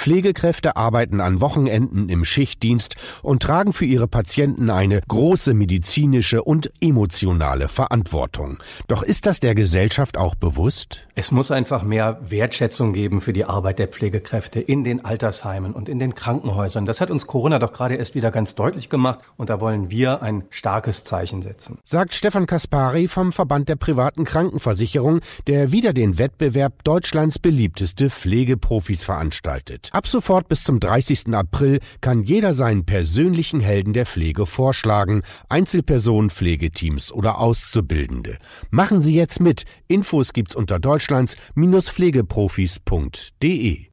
Pflegekräfte arbeiten an Wochenenden im Schichtdienst und tragen für ihre Patienten eine große medizinische und emotionale Verantwortung. Doch ist das der Gesellschaft auch bewusst? Es muss einfach mehr Wertschätzung geben für die Arbeit der Pflegekräfte in den Altersheimen und in den Krankenhäusern. Das hat uns Corona doch gerade erst wieder ganz deutlich gemacht und da wollen wir ein starkes Zeichen setzen. Sagt Stefan Kaspari vom Verband der privaten Krankenversicherung, der wieder den Wettbewerb Deutschlands beliebteste Pflegeprofis veranstaltet. Ab sofort bis zum 30. April kann jeder seinen persönlichen Helden der Pflege vorschlagen, Einzelpersonen, Pflegeteams oder Auszubildende. Machen Sie jetzt mit. Infos gibt's unter Deutschland deutschlands-pflegeprofis.de